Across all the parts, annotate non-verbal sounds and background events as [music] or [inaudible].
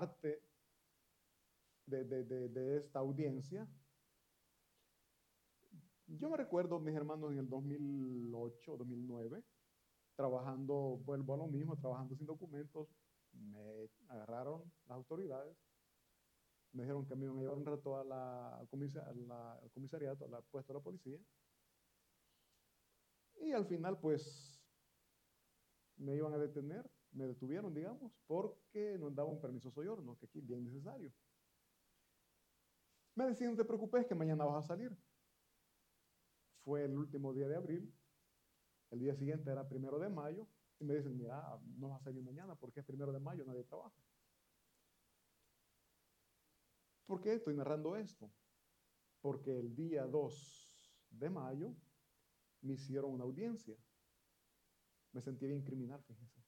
parte de, esta audiencia. Yo me recuerdo, mis hermanos, en el 2008, 2009, trabajando, vuelvo a lo mismo, trabajando sin documentos, me agarraron las autoridades, me dijeron que me iban a llevar un rato a la, al, comisariato, al puesto de la policía, y al final, pues, me iban a detener, me detuvieron, digamos, porque no daba un permiso soyorno, que aquí bien necesario. Me decían, no te preocupes, que mañana vas a salir. Fue el último día de abril, el día siguiente era primero de mayo y me dicen, mira, no vas a salir mañana porque es primero de mayo, nadie trabaja. ¿Por qué estoy narrando esto? Porque el día 2 de mayo me hicieron una audiencia. Me sentí bien criminal, fíjense.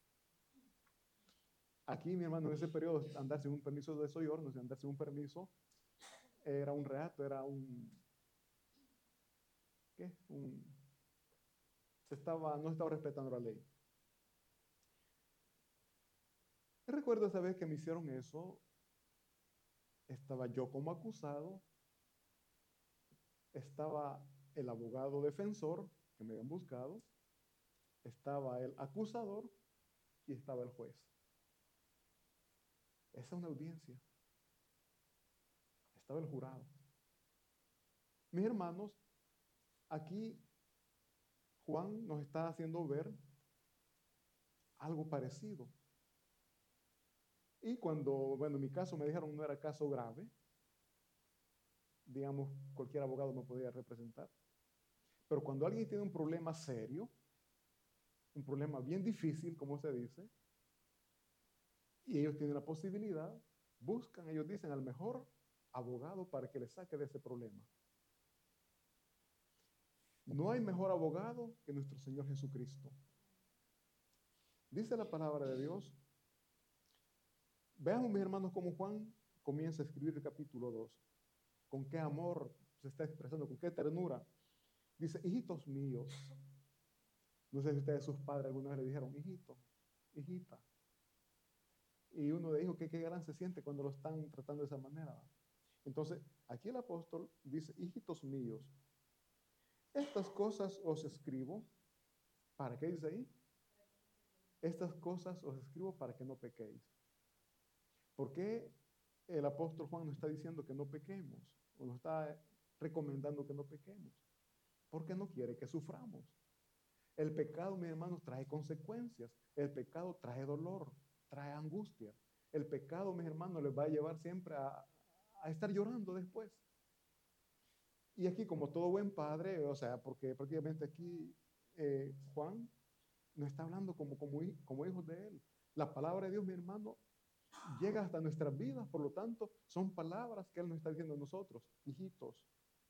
Aquí, mi hermano, en ese periodo, andar sin un permiso de soyorno, andar sin un permiso, era un reato, era un, ¿qué? Un, estaba, no estaba respetando la ley. Recuerdo esa vez que me hicieron eso, estaba yo como acusado, estaba el abogado defensor que me habían buscado, estaba el acusador y estaba el juez. Esa es una audiencia. Estaba el jurado. Mis hermanos, aquí Juan nos está haciendo ver algo parecido. Y cuando, bueno, en mi caso me dijeron no era caso grave, digamos, cualquier abogado me podía representar. Pero cuando alguien tiene un problema serio, un problema bien difícil, como se dice, y ellos tienen la posibilidad, buscan, ellos dicen, al mejor abogado para que le saque de ese problema. No hay mejor abogado que nuestro Señor Jesucristo. Dice la palabra de Dios. Veamos, mis hermanos, cómo Juan comienza a escribir el capítulo 2. Con qué amor se está expresando, con qué ternura. Dice, hijitos míos. No sé si ustedes, sus padres, alguna vez le dijeron, hijito, hijita. Y uno dijo que qué gran se siente cuando lo están tratando de esa manera. Entonces, aquí el apóstol dice, hijitos míos, estas cosas os escribo, ¿para qué dice ahí? Estas cosas os escribo para que no pequéis. ¿Por qué el apóstol Juan nos está diciendo que no pequemos? O nos está recomendando que no pequemos. Porque no quiere que suframos. El pecado, mis hermanos, trae consecuencias. El pecado trae dolor, trae angustia. El pecado, mis hermanos, les va a llevar siempre a, estar llorando después. Y aquí, como todo buen padre, o sea, porque prácticamente aquí eh, Juan no está hablando como, como, como hijos de él. La palabra de Dios, mi hermano, llega hasta nuestras vidas, por lo tanto, son palabras que Él nos está diciendo a nosotros, hijitos,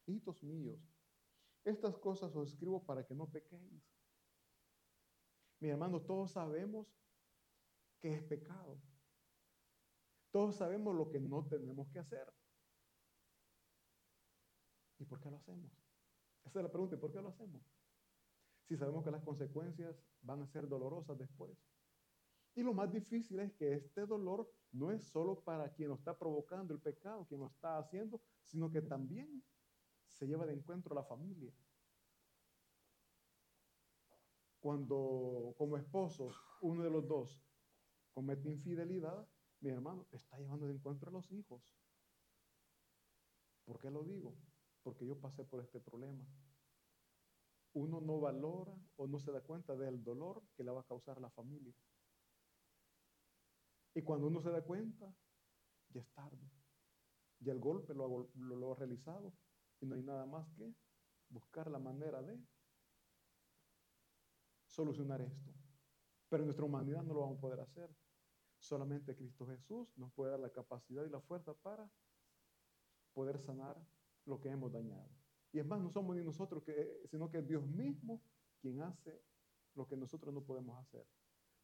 hijitos míos. Estas cosas os escribo para que no pequéis. Mi hermano, todos sabemos que es pecado. Todos sabemos lo que no tenemos que hacer. ¿Y por qué lo hacemos? Esa es la pregunta, ¿y por qué lo hacemos? Si sabemos que las consecuencias van a ser dolorosas después. Y lo más difícil es que este dolor no es solo para quien lo está provocando el pecado, quien lo está haciendo, sino que también se lleva de encuentro a la familia. Cuando como esposos uno de los dos comete infidelidad, mi hermano, está llevando de encuentro a los hijos. ¿Por qué lo digo? porque yo pasé por este problema. Uno no valora o no se da cuenta del dolor que le va a causar a la familia. Y cuando uno se da cuenta, ya es tarde. Ya el golpe lo ha, lo, ha realizado y no hay nada más que buscar la manera de solucionar esto. Pero nuestra humanidad no lo vamos a poder hacer. Solamente Cristo Jesús nos puede dar la capacidad y la fuerza para poder sanar lo que hemos dañado. Y es más, no somos ni nosotros, sino que es Dios mismo quien hace lo que nosotros no podemos hacer.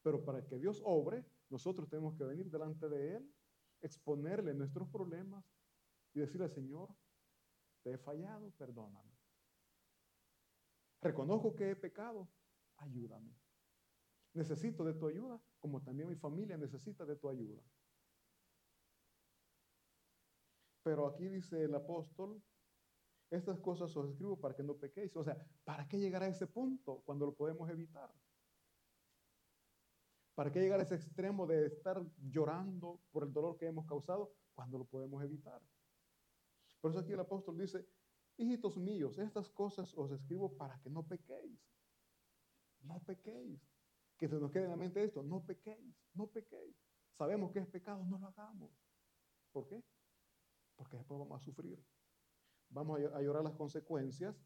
Pero para que Dios obre, nosotros tenemos que venir delante de Él, exponerle nuestros problemas y decirle, Señor, te he fallado, perdóname. Reconozco que he pecado, ayúdame. Necesito de tu ayuda, como también mi familia necesita de tu ayuda. Pero aquí dice el apóstol, estas cosas os escribo para que no pequéis. O sea, ¿para qué llegar a ese punto cuando lo podemos evitar? ¿Para qué llegar a ese extremo de estar llorando por el dolor que hemos causado cuando lo podemos evitar? Por eso aquí el apóstol dice, hijitos míos, estas cosas os escribo para que no pequéis. No pequéis. Que se nos quede en la mente esto, no pequéis, no pequéis. Sabemos que es pecado, no lo hagamos. ¿Por qué? Porque después vamos a sufrir. Vamos a llorar las consecuencias.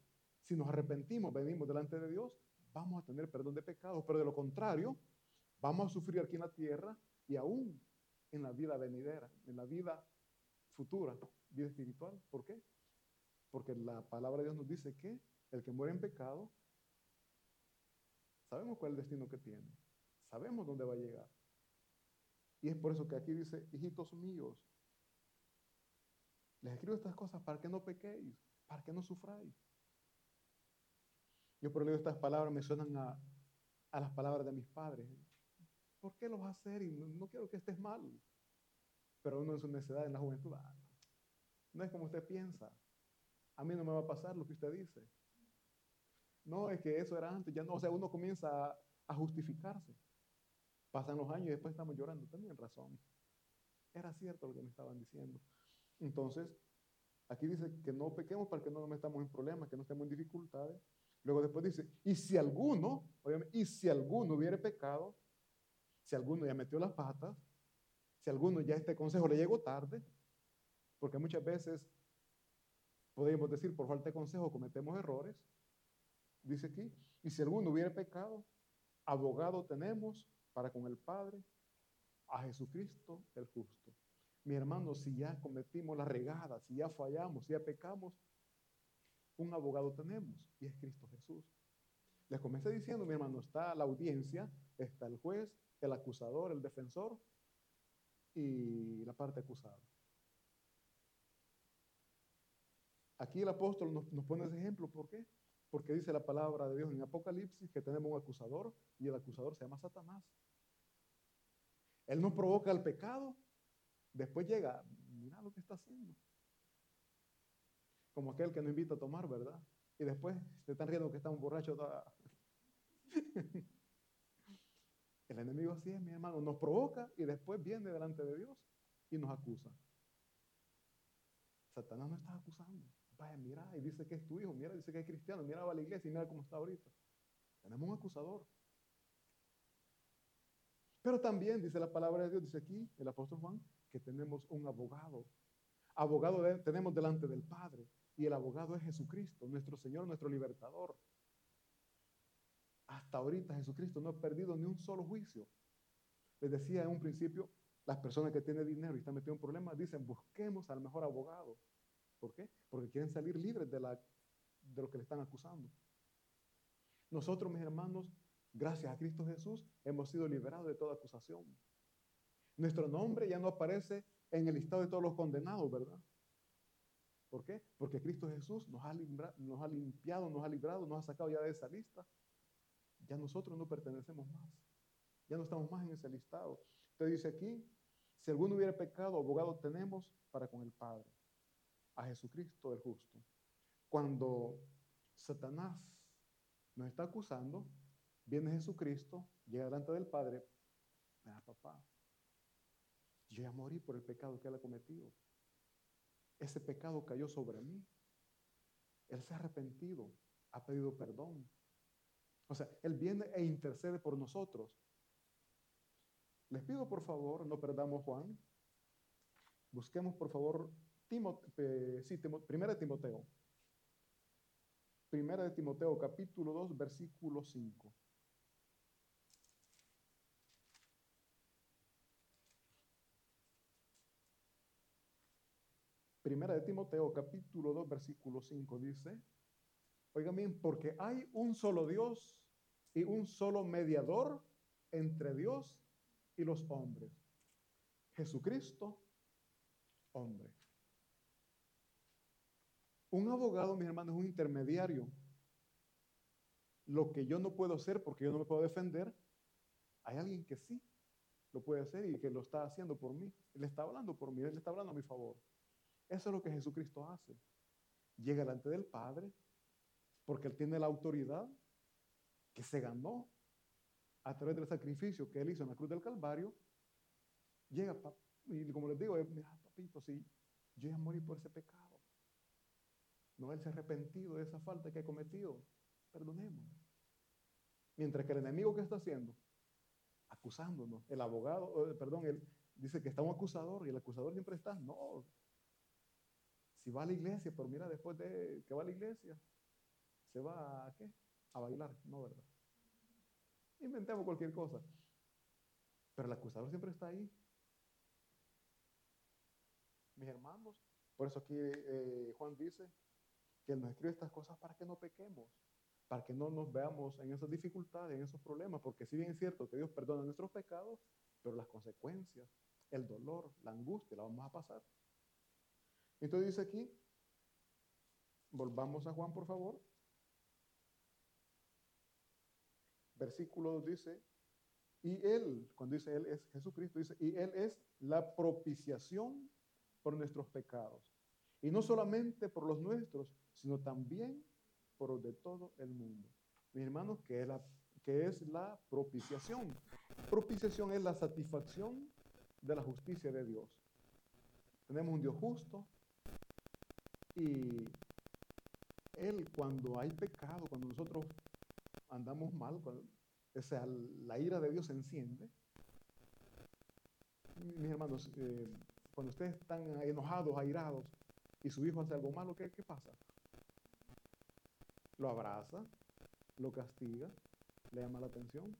Si nos arrepentimos, venimos delante de Dios, vamos a tener perdón de pecados. Pero de lo contrario, vamos a sufrir aquí en la tierra y aún en la vida venidera, en la vida futura, vida espiritual. ¿Por qué? Porque la palabra de Dios nos dice que el que muere en pecado, sabemos cuál es el destino que tiene, sabemos dónde va a llegar. Y es por eso que aquí dice, hijitos míos, les escribo estas cosas para que no pequéis, para que no sufráis. Yo por leer estas palabras me suenan a, a, las palabras de mis padres. ¿Por qué lo vas a hacer? Y no, quiero que estés mal. Pero uno en su necedad, en la juventud, ah, no es como usted piensa. A mí no me va a pasar lo que usted dice. No, es que eso era antes, ya no. O sea, uno comienza a, justificarse. Pasan los años y después estamos llorando. Tenían razón. Era cierto lo que me estaban diciendo. Entonces, aquí dice que no pequemos para que no nos metamos en problemas, que no estemos en dificultades. Luego después dice, y si alguno, obviamente, y si alguno hubiere pecado, si alguno ya metió las patas, si alguno ya este consejo le llegó tarde, porque muchas veces podemos decir por falta de consejo cometemos errores, dice aquí, y si alguno hubiere pecado, abogado tenemos para con el Padre, a Jesucristo el justo. Mi hermano, si ya cometimos la regada, si ya fallamos, si ya pecamos, un abogado tenemos y es Cristo Jesús. Les comencé diciendo, mi hermano, está la audiencia, está el juez, el acusador, el defensor y la parte acusada. Aquí el apóstol nos, nos, pone ese ejemplo. ¿Por qué? Porque dice la palabra de Dios en Apocalipsis que tenemos un acusador y el acusador se llama Satanás. Él nos provoca el pecado Después llega, mira lo que está haciendo. Como aquel que nos invita a tomar, ¿verdad? Y después se están riendo que estamos borrachos. [laughs] El enemigo así es, mi hermano, nos provoca y después viene delante de Dios y nos acusa. Satanás no está acusando. Vaya, mira, y dice que es tu hijo, mira, dice que es cristiano, mira, va a la iglesia y mira cómo está ahorita. Tenemos un acusador. Pero también dice la palabra de Dios, dice aquí el apóstol Juan, que tenemos un abogado. Abogado tenemos delante del Padre y el abogado es Jesucristo, nuestro Señor, nuestro libertador. Hasta ahorita Jesucristo no ha perdido ni un solo juicio. Les decía en un principio, las personas que tienen dinero y están metidos en problemas dicen, busquemos al mejor abogado. ¿Por qué? Porque quieren salir libres de, la, lo que le están acusando. Nosotros, mis hermanos, gracias a Cristo Jesús, hemos sido liberados de toda acusación. Nuestro nombre ya no aparece en el listado de todos los condenados, ¿verdad? ¿Por qué? Porque Cristo Jesús nos ha, nos ha limpiado, nos ha librado, nos ha sacado ya de esa lista. Ya nosotros no pertenecemos más. Ya no estamos más en ese listado. Usted dice aquí, si alguno hubiera pecado, abogado tenemos para con el Padre, a Jesucristo el justo. Cuando Satanás nos está acusando, viene Jesucristo, llega delante del Padre, mira papá, yo ya morí por el pecado que él ha cometido. Ese pecado cayó sobre mí. Él se ha arrepentido, ha pedido perdón. O sea, Él viene e intercede por nosotros. Les pido por favor, no perdamos Juan. Busquemos por favor eh, primera de Timoteo. Primera de Timoteo capítulo 2, versículo 5. Primera de Timoteo capítulo 2 versículo 5 dice, oigan bien, porque hay un solo Dios y un solo mediador entre Dios y los hombres. Jesucristo, hombre. Un abogado, mi hermano, es un intermediario. Lo que yo no puedo hacer porque yo no me puedo defender, hay alguien que sí lo puede hacer y que lo está haciendo por mí. Él está hablando por mí, él está hablando a mi favor. Eso es lo que Jesucristo hace. Llega delante del Padre porque Él tiene la autoridad que se ganó a través del sacrificio que Él hizo en la cruz del Calvario. Llega, y como les digo, mira, papito, si yo ya morí por ese pecado. No Él se arrepentido de esa falta que ha cometido. Perdonemos. Mientras que el enemigo que está haciendo, acusándonos, el abogado, eh, perdón, él dice que está un acusador y el acusador siempre está, no. Si va a la iglesia, pero mira, después de que va a la iglesia, se va a qué? A bailar, no, ¿verdad? Inventemos cualquier cosa. Pero el acusador siempre está ahí. Mis hermanos, por eso aquí eh, Juan dice que nos escribe estas cosas para que no pequemos para que no nos veamos en esas dificultades, en esos problemas, porque si bien es cierto que Dios perdona nuestros pecados, pero las consecuencias, el dolor, la angustia, la vamos a pasar. Entonces dice aquí, volvamos a Juan por favor. Versículo 2 dice, y Él, cuando dice Él es Jesucristo, dice, y Él es la propiciación por nuestros pecados. Y no solamente por los nuestros, sino también por de todo el mundo. Mis hermanos, ¿qué es la, que es la propiciación? Propiciación es la satisfacción de la justicia de Dios. Tenemos un Dios justo y Él cuando hay pecado, cuando nosotros andamos mal, cuando, o sea, la ira de Dios se enciende. Mis hermanos, eh, cuando ustedes están enojados, airados, y su hijo hace algo malo, ¿qué, qué pasa? Lo abraza, lo castiga, le llama la atención.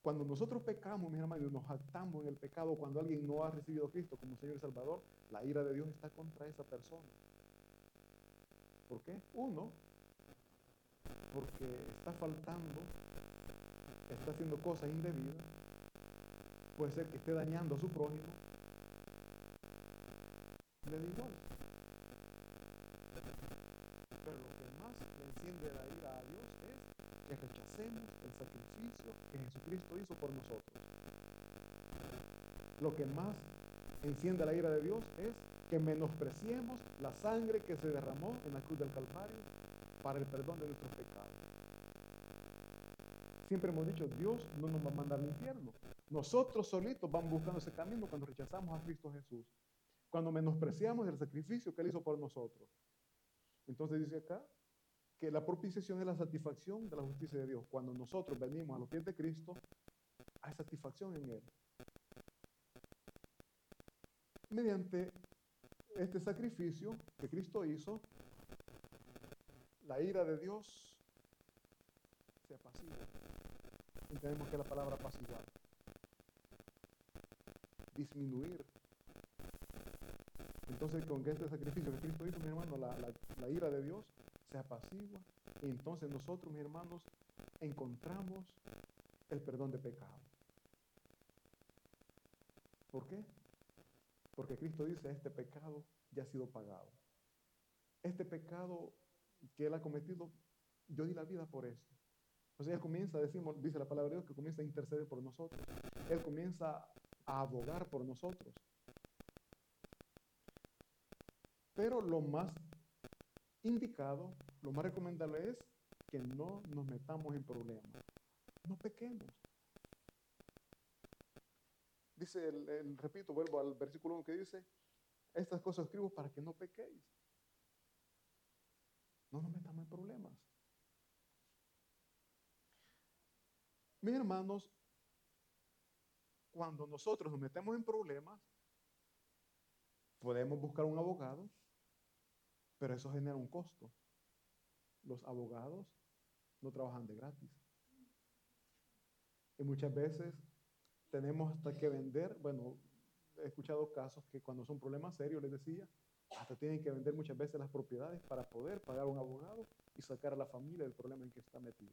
Cuando nosotros pecamos, mis hermanos, nos jactamos en el pecado, cuando alguien no ha recibido a Cristo como Señor y Salvador, la ira de Dios está contra esa persona. ¿Por qué? Uno, porque está faltando, está haciendo cosas indebidas, puede ser que esté dañando a su prójimo, le da igual. De la ira a Dios es que rechacemos el sacrificio que Jesucristo hizo por nosotros. Lo que más enciende la ira de Dios es que menospreciemos la sangre que se derramó en la cruz del Calvario para el perdón de nuestros pecados. Siempre hemos dicho, Dios no nos va a mandar al infierno. Nosotros solitos vamos buscando ese camino cuando rechazamos a Cristo Jesús. Cuando menospreciamos el sacrificio que Él hizo por nosotros. Entonces dice acá, que la propiciación es la satisfacción de la justicia de Dios. Cuando nosotros venimos a los pies de Cristo, hay satisfacción en Él. Mediante este sacrificio que Cristo hizo, la ira de Dios se apacigua. Entendemos que la palabra apaciguar, disminuir. Entonces, con este sacrificio que Cristo hizo, mi hermano, la, la ira de Dios se apacigua. Y entonces nosotros, mis hermanos, encontramos el perdón de pecado. ¿Por qué? Porque Cristo dice, este pecado ya ha sido pagado. Este pecado que Él ha cometido, yo di la vida por eso. O sea, Él comienza, decimos, dice la palabra de Dios, que comienza a interceder por nosotros. Él comienza a abogar por nosotros. Pero lo más indicado, lo más recomendable es que no nos metamos en problemas. No pequemos. Dice, el, repito, vuelvo al versículo 1 que dice, estas cosas escribo para que no pequéis. No nos metamos en problemas. Mis hermanos, cuando nosotros nos metemos en problemas, podemos buscar un abogado, pero eso genera un costo. Los abogados no trabajan de gratis. Y muchas veces tenemos hasta que vender, bueno, he escuchado casos que cuando son problemas serios, les decía, hasta tienen que vender muchas veces las propiedades para poder pagar un abogado y sacar a la familia del problema en que está metido.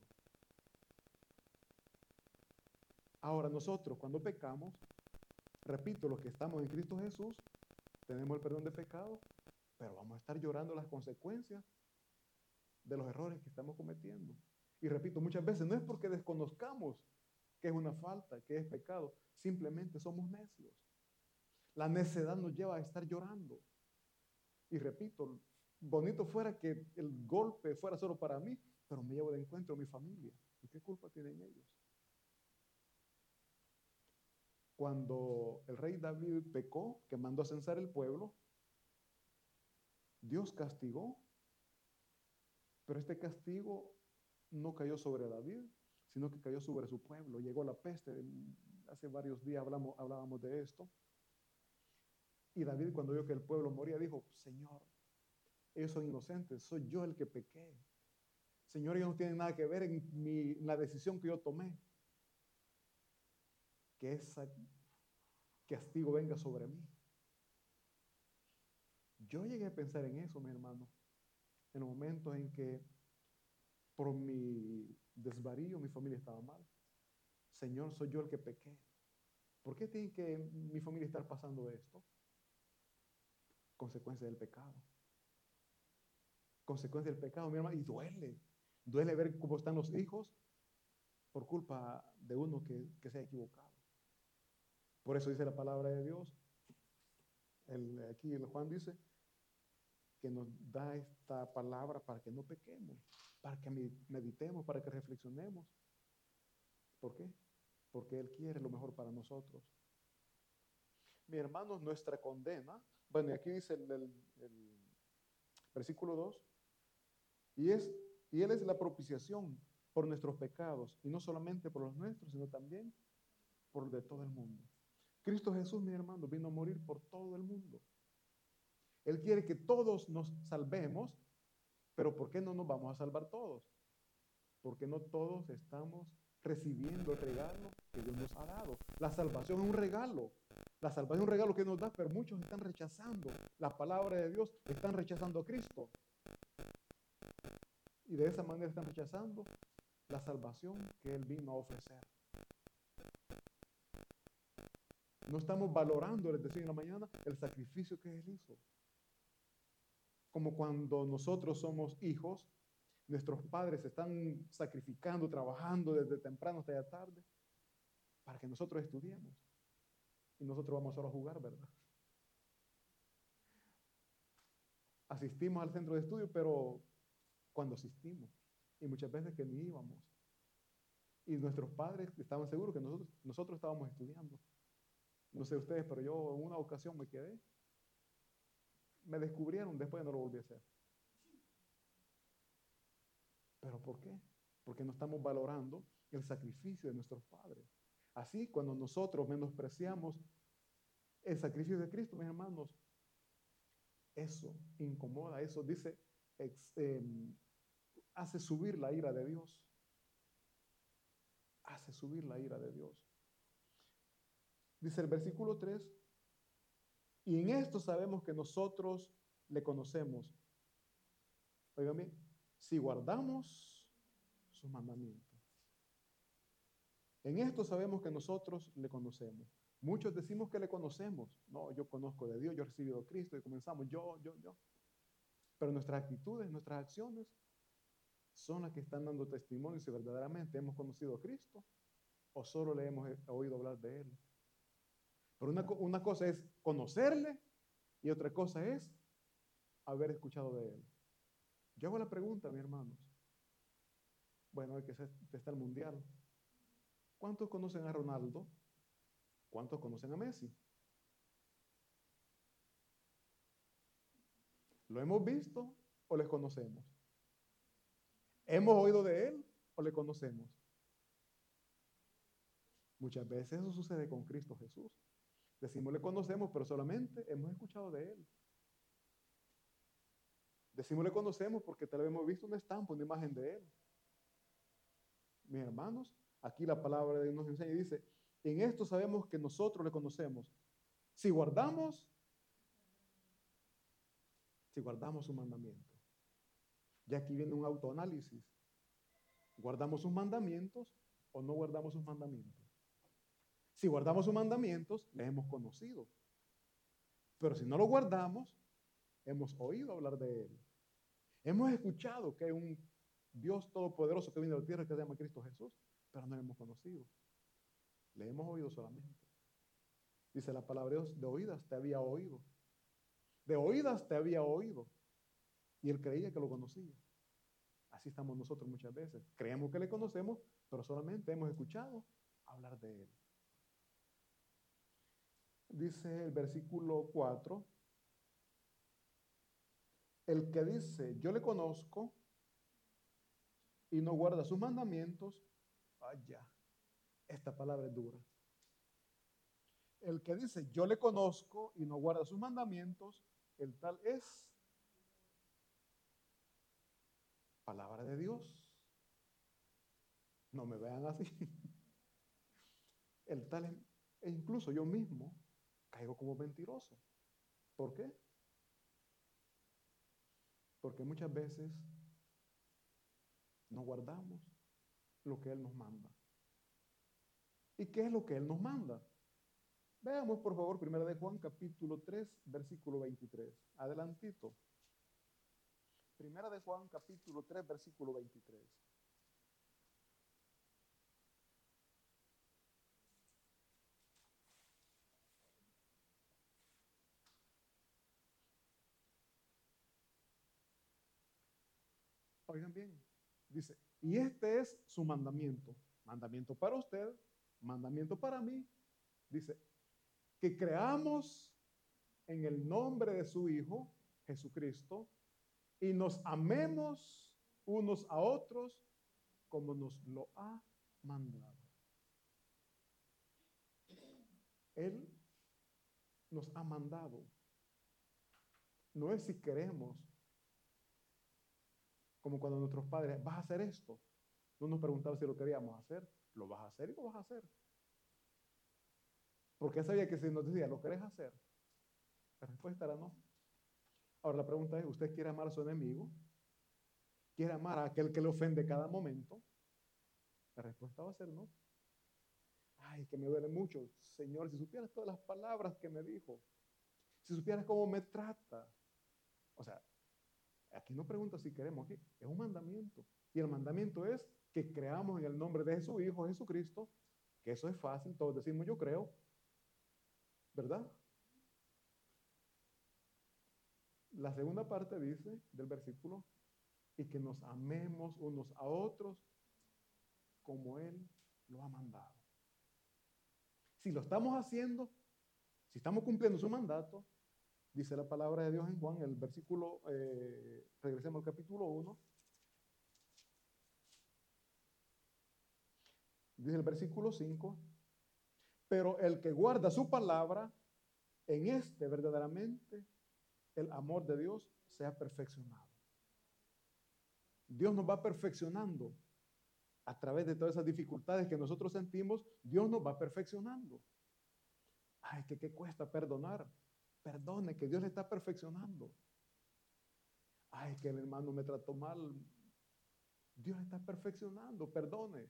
Ahora nosotros cuando pecamos, repito, los que estamos en Cristo Jesús, tenemos el perdón de pecado, pero vamos a estar llorando las consecuencias de los errores que estamos cometiendo. Y repito, muchas veces no es porque desconozcamos que es una falta, que es pecado, simplemente somos necios. La necedad nos lleva a estar llorando. Y repito, bonito fuera que el golpe fuera solo para mí, pero me llevo de encuentro a mi familia. ¿Y qué culpa tienen ellos? Cuando el rey David pecó, que mandó a censar el pueblo, Dios castigó, pero este castigo no cayó sobre David, sino que cayó sobre su pueblo. Llegó la peste, hace varios días hablamos, hablábamos de esto. Y David cuando vio que el pueblo moría dijo, Señor, ellos son inocentes, soy yo el que pequé. Señor, ellos no tienen nada que ver en, la decisión que yo tomé. Que ese castigo venga sobre mí. Yo llegué a pensar en eso, mi hermano, en los momentos en que por mi desvarío mi familia estaba mal. Señor, soy yo el que pequé. ¿Por qué tiene que mi familia estar pasando esto? Consecuencia del pecado. Consecuencia del pecado, mi hermano, y duele. Duele ver cómo están los hijos por culpa de uno que, se ha equivocado. Por eso dice la palabra de Dios. aquí el Juan dice que nos da esta palabra para que no pequemos, para que meditemos, para que reflexionemos. ¿Por qué? Porque Él quiere lo mejor para nosotros. Mi hermano, nuestra condena, bueno, y aquí dice el, el versículo 2, y es y Él es la propiciación por nuestros pecados, y no solamente por los nuestros, sino también por de todo el mundo. Cristo Jesús, mi hermano, vino a morir por todo el mundo. Él quiere que todos nos salvemos, pero ¿por qué no nos vamos a salvar todos? Porque no todos estamos recibiendo el regalo que Dios nos ha dado. La salvación es un regalo. La salvación es un regalo que nos da, pero muchos están rechazando la palabra de Dios, están rechazando a Cristo. Y de esa manera están rechazando la salvación que Él vino a ofrecer. No estamos valorando, les decía en la mañana, el sacrificio que Él hizo. Como cuando nosotros somos hijos, nuestros padres están sacrificando, trabajando desde temprano hasta la tarde para que nosotros estudiemos. Y nosotros vamos solo a jugar, ¿verdad? Asistimos al centro de estudio, pero cuando asistimos y muchas veces que ni íbamos. Y nuestros padres estaban seguros que nosotros, nosotros estábamos estudiando. No sé ustedes, pero yo en una ocasión me quedé. Me descubrieron, después no lo volví a hacer. ¿Pero por qué? Porque no estamos valorando el sacrificio de nuestros padres. Así, cuando nosotros menospreciamos el sacrificio de Cristo, mis hermanos, eso incomoda, eso dice, em, hace subir la ira de Dios. Hace subir la ira de Dios. Dice el versículo 3, y en esto sabemos que nosotros le conocemos. Bien, si guardamos sus mandamientos. En esto sabemos que nosotros le conocemos. Muchos decimos que le conocemos. No, yo conozco de Dios, yo he recibido a Cristo y comenzamos yo, yo, yo. Pero nuestras actitudes, nuestras acciones son las que están dando testimonio si verdaderamente hemos conocido a Cristo o solo le hemos oído hablar de Él. Pero una, una cosa es conocerle y otra cosa es haber escuchado de Él. Yo hago la pregunta, mi hermanos. Bueno, hay que está el mundial. ¿Cuántos conocen a Ronaldo? ¿Cuántos conocen a Messi? ¿Lo hemos visto o les conocemos? ¿Hemos oído de Él o le conocemos? Muchas veces eso sucede con Cristo Jesús. Decimos le conocemos, pero solamente hemos escuchado de Él. Decimos le conocemos porque tal vez hemos visto una estampa, una imagen de Él. Mis hermanos, aquí la palabra de Dios nos enseña y dice, en esto sabemos que nosotros le conocemos. Si guardamos, si guardamos su mandamiento. Ya aquí viene un autoanálisis. ¿Guardamos sus mandamientos o no guardamos sus mandamientos? Si guardamos sus mandamientos, les hemos conocido. Pero si no lo guardamos, hemos oído hablar de Él. Hemos escuchado que hay un Dios todopoderoso que viene de la tierra que se llama Cristo Jesús, pero no lo hemos conocido. Le hemos oído solamente. Dice la palabra de Dios, de oídas te había oído. De oídas te había oído. Y él creía que lo conocía. Así estamos nosotros muchas veces. Creemos que le conocemos, pero solamente hemos escuchado hablar de él. Dice el versículo 4, el que dice, yo le conozco y no guarda sus mandamientos, vaya, esta palabra es dura. El que dice, yo le conozco y no guarda sus mandamientos, el tal es palabra de Dios. No me vean así. [laughs] El tal es, e incluso yo mismo caigo como mentiroso. ¿Por qué? Porque muchas veces no guardamos lo que Él nos manda. ¿Y qué es lo que Él nos manda? Veamos, por favor, primero de Juan, capítulo 3, versículo 23. Adelantito. Primera de Juan, capítulo 3, versículo 23. Oigan bien, dice, y este es su mandamiento, mandamiento para usted, mandamiento para mí, dice, que creamos en el nombre de su Hijo, Jesucristo, y nos amemos unos a otros como nos lo ha mandado. Él nos ha mandado. No es si queremos, como cuando nuestros padres, vas a hacer esto. No nos preguntaban si lo queríamos hacer, lo vas a hacer y lo vas a hacer. Porque sabía que si nos decía, ¿lo querés hacer? La respuesta era no. Ahora la pregunta es, ¿usted quiere amar a su enemigo? ¿Quiere amar a aquel que le ofende cada momento? La respuesta va a ser no. Ay, que me duele mucho. Señor, si supieras todas las palabras que me dijo, si supieras cómo me trata. O sea, Aquí no pregunta si queremos, es un mandamiento. Y el mandamiento es que creamos en el nombre de su Hijo Jesucristo, que eso es fácil, todos decimos yo creo, ¿verdad? La segunda parte dice del versículo, y que nos amemos unos a otros como Él lo ha mandado. Si lo estamos haciendo, si estamos cumpliendo su mandato, Dice la palabra de Dios en Juan, el versículo, eh, regresemos al capítulo 1. Dice el versículo 5, pero el que guarda su palabra, en este verdaderamente el amor de Dios se ha perfeccionado. Dios nos va perfeccionando a través de todas esas dificultades que nosotros sentimos, Dios nos va perfeccionando. Ay, que qué cuesta perdonar. Perdone, que Dios le está perfeccionando. Ay, que el hermano me trató mal. Dios está perfeccionando, perdone.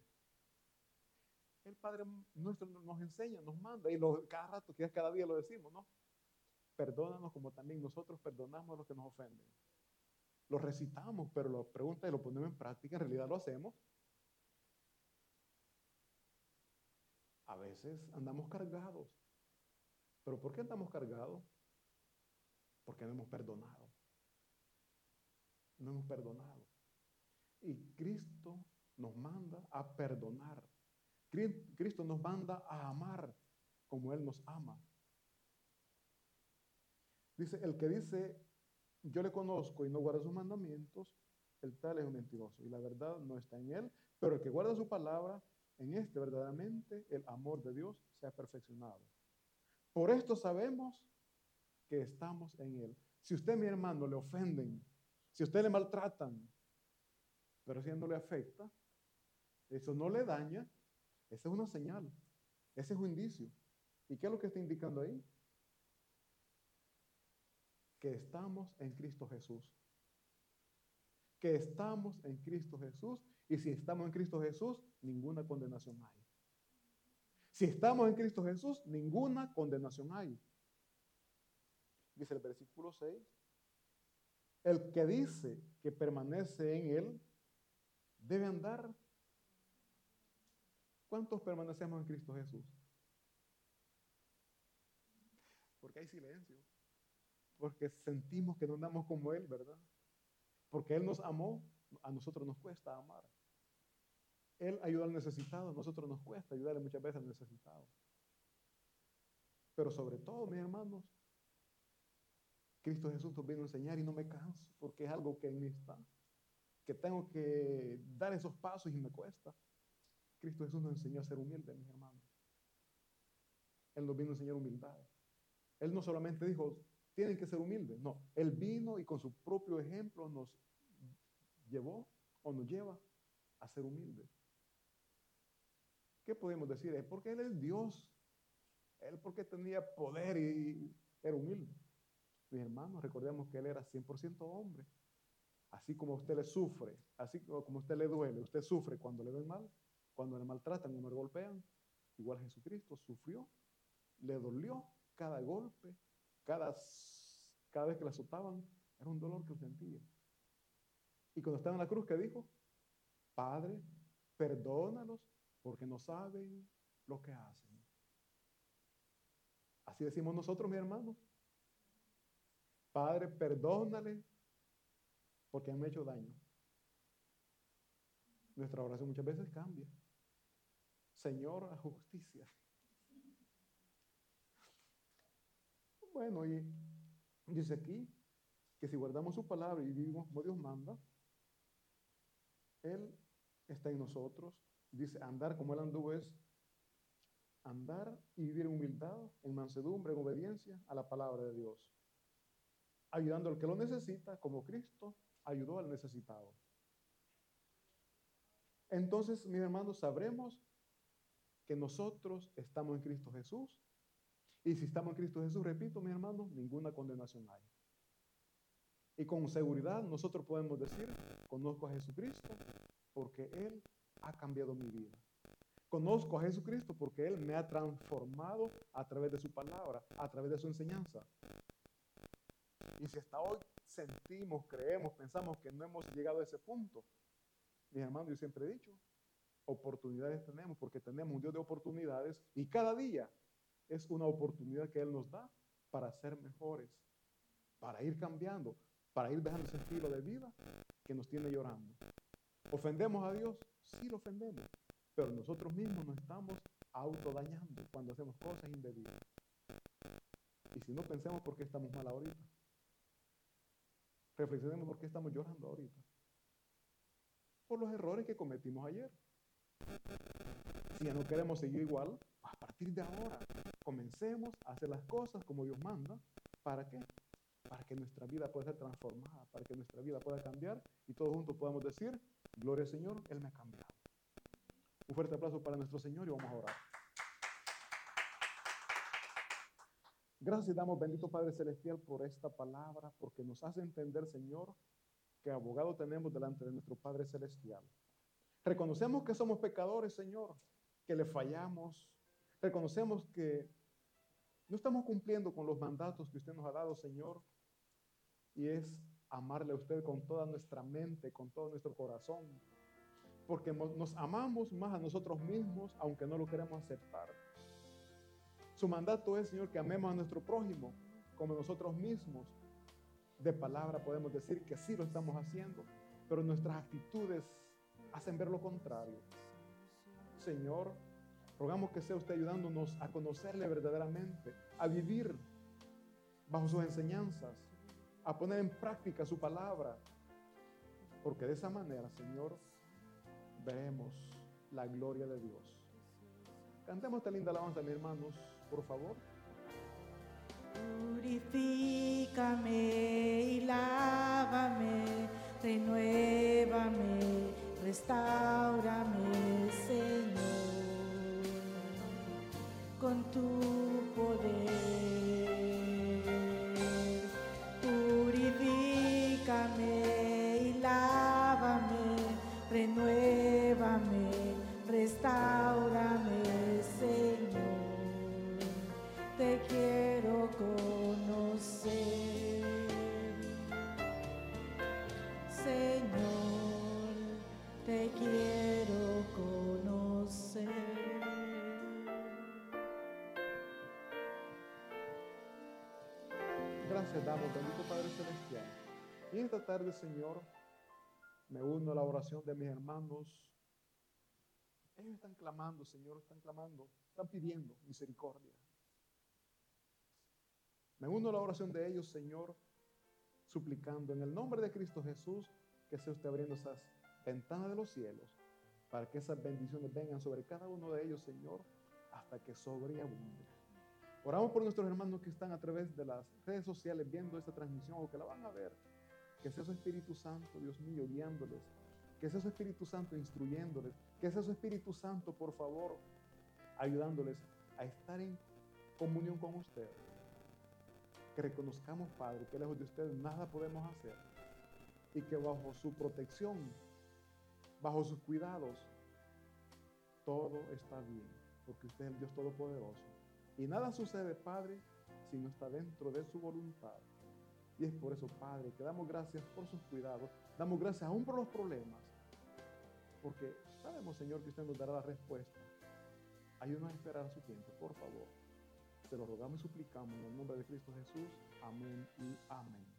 El Padre nuestro nos enseña, nos manda, y lo, cada rato, que cada día lo decimos, ¿no? Perdónanos como también nosotros perdonamos a los que nos ofenden. Lo recitamos, pero lo pregunta y lo ponemos en práctica, en realidad lo hacemos. A veces andamos cargados. ¿Pero por qué andamos cargados? Porque no hemos perdonado. No hemos perdonado. Y Cristo nos manda a perdonar. Cristo nos manda a amar como Él nos ama. Dice, el que dice, yo le conozco y no guarda sus mandamientos, el tal es un mentiroso. Y la verdad no está en Él, pero el que guarda su palabra, en este verdaderamente el amor de Dios se ha perfeccionado. Por esto sabemos que estamos en Él. Si usted, mi hermano, le ofenden, si usted le maltratan, pero si no le afecta, eso no le daña, esa es una señal, ese es un indicio. ¿Y qué es lo que está indicando ahí? Que estamos en Cristo Jesús. Que estamos en Cristo Jesús y si estamos en Cristo Jesús, ninguna condenación hay. Si estamos en Cristo Jesús, ninguna condenación hay dice el versículo 6, el que dice que permanece en él debe andar. ¿Cuántos permanecemos en Cristo Jesús? porque hay silencio. Porque sentimos que no andamos como Él, ¿verdad? Porque Él nos amó, a nosotros nos cuesta amar. Él ayuda al necesitado, a nosotros nos cuesta ayudarle muchas veces al necesitado. Pero sobre todo, mis hermanos, Cristo Jesús nos viene a enseñar y no me canso porque es algo que en mí está, que tengo que dar esos pasos y me cuesta. Cristo Jesús nos enseñó a ser humildes, mis hermanos. Él nos vino a enseñar humildad. Él no solamente dijo, tienen que ser humildes, no, Él vino y con su propio ejemplo nos llevó o nos lleva a ser humildes. ¿Qué podemos decir? Porque Él es Dios. Él porque tenía poder y era humilde. Mis hermanos, recordemos que Él era 100% hombre. Así como usted le sufre, así como usted le duele, usted sufre cuando le ven mal, cuando le maltratan, cuando le golpean. Igual Jesucristo sufrió, le dolió cada golpe, cada, cada vez que le azotaban, era un dolor que sentía. Y cuando estaba en la cruz, ¿qué dijo? Padre, perdónalos porque no saben lo que hacen. Así decimos nosotros, mi hermano. Padre, perdónale porque han hecho daño. Nuestra oración muchas veces cambia. Señor, a justicia. Bueno, y dice aquí que si guardamos su palabra y vivimos como Dios manda, Él está en nosotros Dice, andar como él anduvo es andar y vivir en humildad, en mansedumbre, en obediencia a la palabra de Dios. Ayudando al que lo necesita, como Cristo ayudó al necesitado. Entonces, mis hermanos, sabremos que nosotros estamos en Cristo Jesús. Y si estamos en Cristo Jesús, repito, mis hermanos, ninguna condenación hay. Y con seguridad nosotros podemos decir, conozco a Jesucristo porque Él ha cambiado mi vida. Conozco a Jesucristo porque Él me ha transformado a través de su palabra, a través de su enseñanza. Y si hasta hoy sentimos, creemos, pensamos que no hemos llegado a ese punto, mis hermanos, yo siempre he dicho, oportunidades tenemos porque tenemos un Dios de oportunidades y cada día es una oportunidad que Él nos da para ser mejores, para ir cambiando, para ir dejando ese estilo de vida que nos tiene llorando. ¿Ofendemos a Dios? Sí lo ofendemos, pero nosotros mismos nos estamos autodañando cuando hacemos cosas indebidas. Y si no pensemos por qué estamos mal ahorita. Reflexionemos por qué estamos llorando ahorita. Por los errores que cometimos ayer. Si ya no queremos seguir igual, a partir de ahora comencemos a hacer las cosas como Dios manda. ¿Para qué? Para que nuestra vida pueda ser transformada, para que nuestra vida pueda cambiar y todos juntos podamos decir, Gloria al Señor, Él me ha cambiado. Un fuerte aplauso para nuestro Señor y vamos a orar. Gracias damos, bendito Padre Celestial, por esta palabra, porque nos hace entender, Señor, que abogado tenemos delante de nuestro Padre Celestial. Reconocemos que somos pecadores, Señor, que le fallamos. Reconocemos que no estamos cumpliendo con los mandatos que usted nos ha dado, Señor, y es amarle a usted con toda nuestra mente, con todo nuestro corazón, porque nos amamos más a nosotros mismos, aunque no lo queremos aceptar. Su mandato es, Señor, que amemos a nuestro prójimo como nosotros mismos. De palabra podemos decir que sí lo estamos haciendo, pero nuestras actitudes hacen ver lo contrario. Señor, rogamos que sea usted ayudándonos a conocerle verdaderamente, a vivir bajo sus enseñanzas, a poner en práctica su palabra. Porque de esa manera, Señor, veremos la gloria de Dios. Cantemos esta linda alabanza, mis hermanos, por favor. Purifícame y lávame, renuévame, restaurame, Señor, con tu esta tarde, Señor, me uno a la oración de mis hermanos. Ellos están clamando, Señor, están clamando, están pidiendo misericordia. Me uno a la oración de ellos, Señor, suplicando en el nombre de Cristo Jesús que sea usted abriendo esas ventanas de los cielos para que esas bendiciones vengan sobre cada uno de ellos, Señor, hasta que sobreabunde. Oramos por nuestros hermanos que están a través de las redes sociales viendo esta transmisión o que la van a ver. Que sea su Espíritu Santo, Dios mío, guiándoles. Que sea su Espíritu Santo instruyéndoles. Que sea su Espíritu Santo, por favor, ayudándoles a estar en comunión con usted. Que reconozcamos, Padre, que lejos de usted nada podemos hacer. Y que bajo su protección, bajo sus cuidados, todo está bien. Porque usted es el Dios Todopoderoso. Y nada sucede, Padre, si no está dentro de su voluntad. Y es por eso, Padre, que damos gracias por sus cuidados, damos gracias aún por los problemas, porque sabemos, Señor, que usted nos dará la respuesta. Ayúdanos a esperar su tiempo, por favor. Se lo rogamos y suplicamos en el nombre de Cristo Jesús. Amén y amén.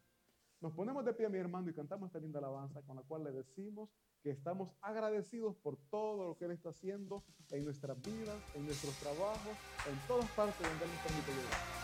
Nos ponemos de pie, mi hermano, y cantamos esta linda alabanza con la cual le decimos que estamos agradecidos por todo lo que Él está haciendo en nuestras vidas, en nuestros trabajos, en todas partes donde Él nos permite llegar.